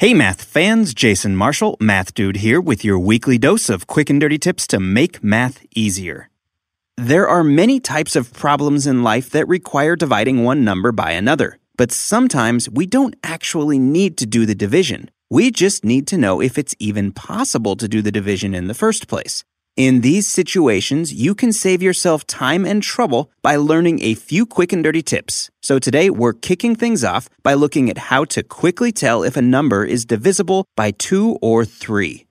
Hey, math fans, Jason Marshall, Math Dude here with your weekly dose of quick and dirty tips to make math easier. There are many types of problems in life that require dividing one number by another, but sometimes we don't actually need to do the division. We just need to know if it's even possible to do the division in the first place. In these situations, you can save yourself time and trouble by learning a few quick and dirty tips. So today, we're kicking things off by looking at how to quickly tell if a number is divisible by 2 or 3.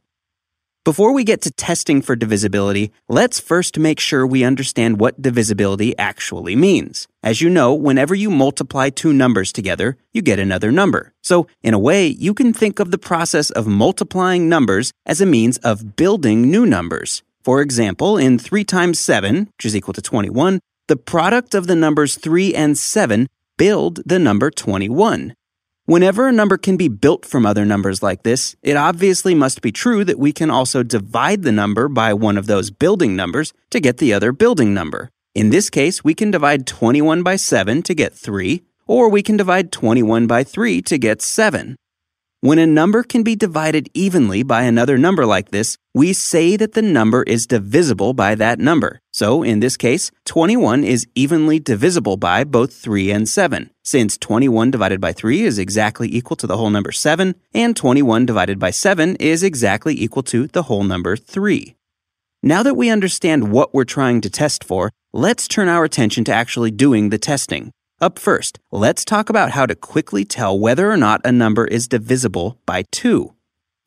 Before we get to testing for divisibility, let's first make sure we understand what divisibility actually means. As you know, whenever you multiply two numbers together, you get another number. So, in a way, you can think of the process of multiplying numbers as a means of building new numbers. For example, in 3 times 7, which is equal to 21, the product of the numbers 3 and 7 build the number 21. Whenever a number can be built from other numbers like this, it obviously must be true that we can also divide the number by one of those building numbers to get the other building number. In this case, we can divide 21 by 7 to get 3, or we can divide 21 by 3 to get 7. When a number can be divided evenly by another number like this, we say that the number is divisible by that number. So, in this case, 21 is evenly divisible by both 3 and 7, since 21 divided by 3 is exactly equal to the whole number 7, and 21 divided by 7 is exactly equal to the whole number 3. Now that we understand what we're trying to test for, let's turn our attention to actually doing the testing. Up first, let's talk about how to quickly tell whether or not a number is divisible by 2.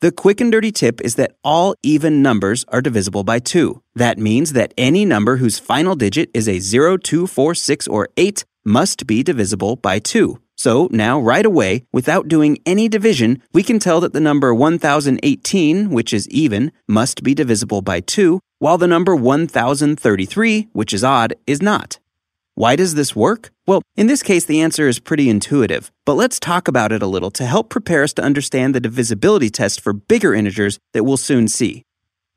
The quick and dirty tip is that all even numbers are divisible by 2. That means that any number whose final digit is a 0, 2, 4, 6, or 8 must be divisible by 2. So now, right away, without doing any division, we can tell that the number 1018, which is even, must be divisible by 2, while the number 1033, which is odd, is not. Why does this work? Well, in this case, the answer is pretty intuitive, but let's talk about it a little to help prepare us to understand the divisibility test for bigger integers that we'll soon see.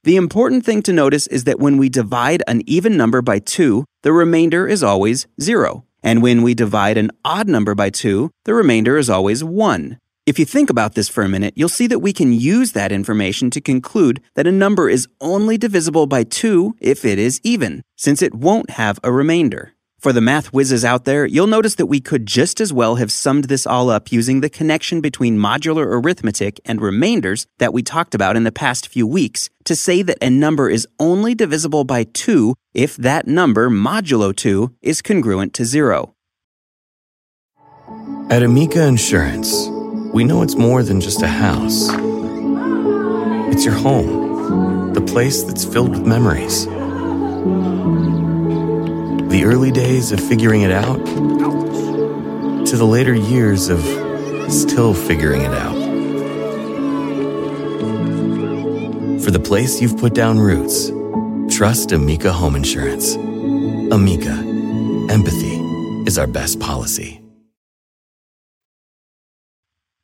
The important thing to notice is that when we divide an even number by 2, the remainder is always 0. And when we divide an odd number by 2, the remainder is always 1. If you think about this for a minute, you'll see that we can use that information to conclude that a number is only divisible by 2 if it is even, since it won't have a remainder. For the math whizzes out there, you'll notice that we could just as well have summed this all up using the connection between modular arithmetic and remainders that we talked about in the past few weeks to say that a number is only divisible by 2 if that number modulo 2 is congruent to 0. At Amica Insurance, we know it's more than just a house. It's your home, the place that's filled with memories the early days of figuring it out to the later years of still figuring it out. For the place you've put down roots, trust Amica Home Insurance. Amica, empathy is our best policy.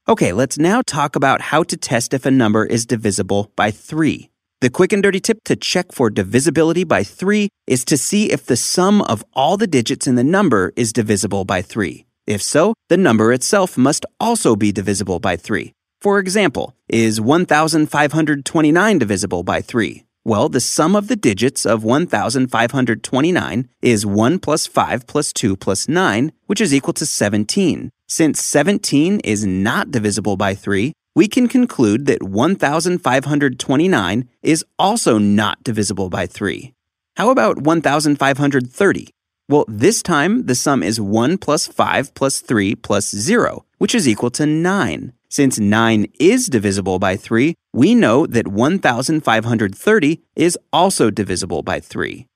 Okay, let's now talk about how to test if a number is divisible by 3. The quick and dirty tip to check for divisibility by 3 is to see if the sum of all the digits in the number is divisible by 3. If so, the number itself must also be divisible by 3. For example, is 1529 divisible by 3? Well, the sum of the digits of 1529 is 1 plus 5 plus 2 plus 9, which is equal to 17. Since 17 is not divisible by 3, we can conclude that 1,529 is also not divisible by 3. How about 1,530? Well, this time the sum is 1 plus 5 plus 3 plus 0, which is equal to 9. Since 9 is divisible by 3, we know that 1,530 is also divisible by 3.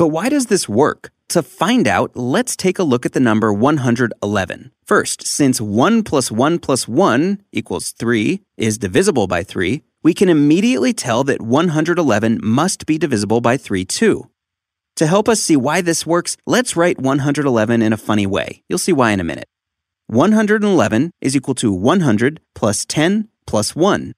But why does this work? To find out, let's take a look at the number 111. First, since 1 plus 1 plus 1 equals 3 is divisible by 3, we can immediately tell that 111 must be divisible by 3 too. To help us see why this works, let's write 111 in a funny way. You'll see why in a minute. 111 is equal to 100 plus 10 plus 1.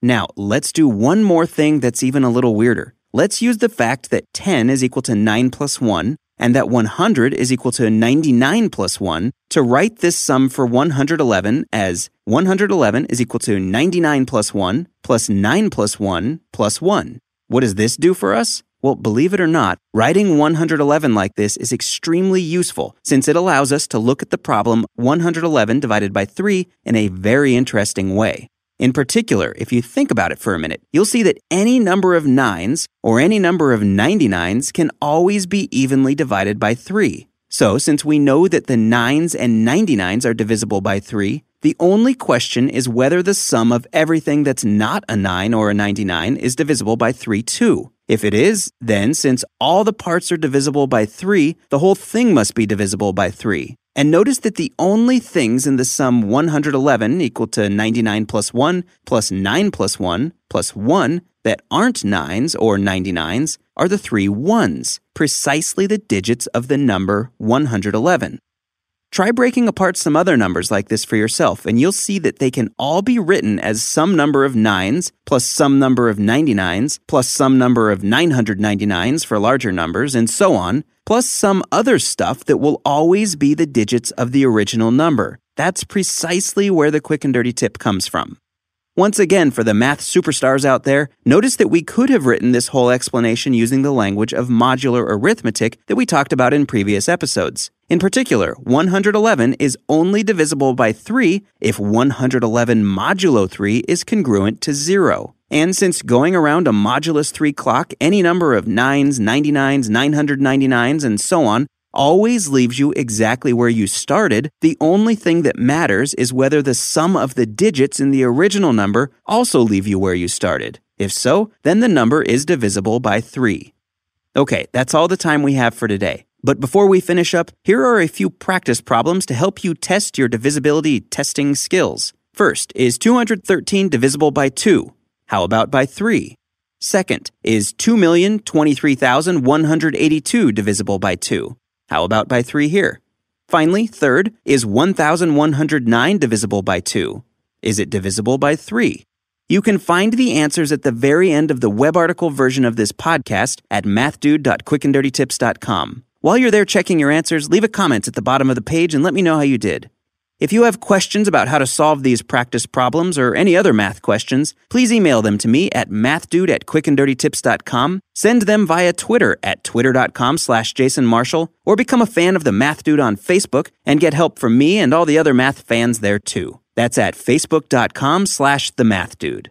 Now, let's do one more thing that's even a little weirder. Let's use the fact that 10 is equal to 9 plus 1 and that 100 is equal to 99 plus 1 to write this sum for 111 as 111 is equal to 99 plus 1 plus 9 plus 1 plus 1. What does this do for us? Well, believe it or not, writing 111 like this is extremely useful since it allows us to look at the problem 111 divided by 3 in a very interesting way. In particular, if you think about it for a minute, you'll see that any number of 9s or any number of 99s can always be evenly divided by 3. So, since we know that the 9s and 99s are divisible by 3, the only question is whether the sum of everything that's not a 9 or a 99 is divisible by 3 too. If it is, then since all the parts are divisible by 3, the whole thing must be divisible by 3. And notice that the only things in the sum 111 equal to 99 plus 1 plus 9 plus 1 plus 1 that aren't 9s or 99s are the three ones, precisely the digits of the number 111. Try breaking apart some other numbers like this for yourself, and you'll see that they can all be written as some number of 9s plus some number of 99s plus some number of 999s for larger numbers, and so on, plus some other stuff that will always be the digits of the original number. That's precisely where the quick and dirty tip comes from. Once again, for the math superstars out there, notice that we could have written this whole explanation using the language of modular arithmetic that we talked about in previous episodes. In particular, 111 is only divisible by 3 if 111 modulo 3 is congruent to 0. And since going around a modulus 3 clock, any number of 9s, 99s, 999s, and so on always leaves you exactly where you started. The only thing that matters is whether the sum of the digits in the original number also leave you where you started. If so, then the number is divisible by 3. Okay, that's all the time we have for today. But before we finish up, here are a few practice problems to help you test your divisibility testing skills. First, is 213 divisible by 2? How about by 3? Second, is 2,023,182 divisible by 2? How about by 3 here? Finally, third, is 1,109 divisible by 2? Is it divisible by 3? You can find the answers at the very end of the web article version of this podcast at mathdude.quickanddirtytips.com. While you're there checking your answers, leave a comment at the bottom of the page and let me know how you did. If you have questions about how to solve these practice problems or any other math questions, please email them to me at mathdude at quickanddirtytips.com, send them via Twitter at twitter.com slash Jason Marshall, or become a fan of the Math Dude on Facebook and get help from me and all the other math fans there too. That's at facebook.com slash the Math Dude.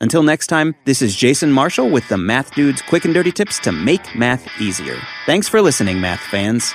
Until next time, this is Jason Marshall with the Math Dude's quick and dirty tips to make math easier. Thanks for listening, math fans.